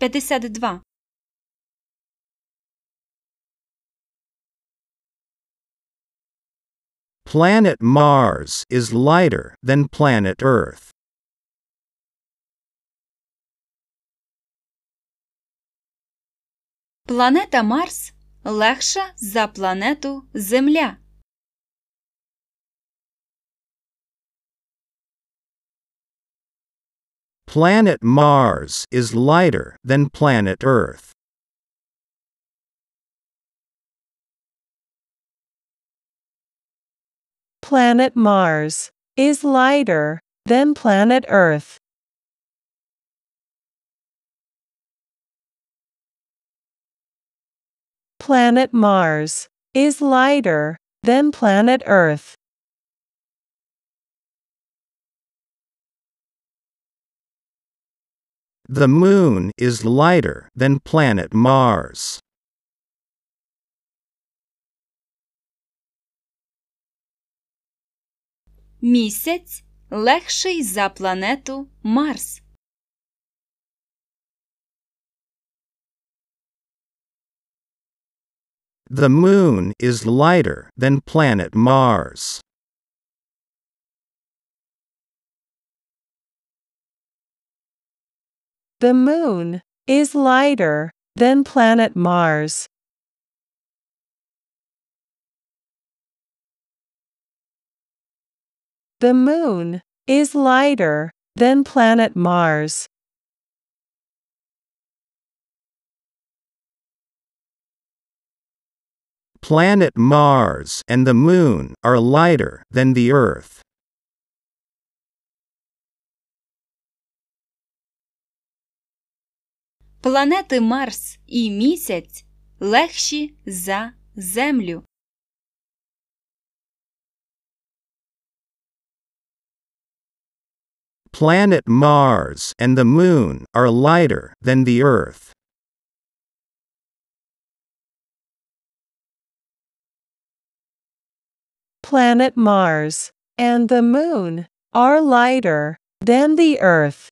52. Planet Mars is lighter than planet Earth. Планета Марс легша за планету Земля. Planet Mars is lighter than planet Earth. Planet Mars is lighter than planet Earth. Planet Mars is lighter than planet Earth. The Moon is lighter than planet Mars. Місяць легший за планету Марс. The Moon is lighter than planet Mars. The Moon is lighter than planet Mars. The Moon is lighter than planet Mars. Planet Mars and the Moon are lighter than the Earth. Планети Марс і Місяць легші за Землю. Planet Mars and the Moon are lighter than the Earth. Planet Mars and the Moon are lighter than the Earth.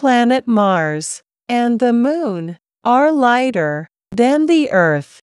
Planet Mars and the Moon are lighter than the Earth.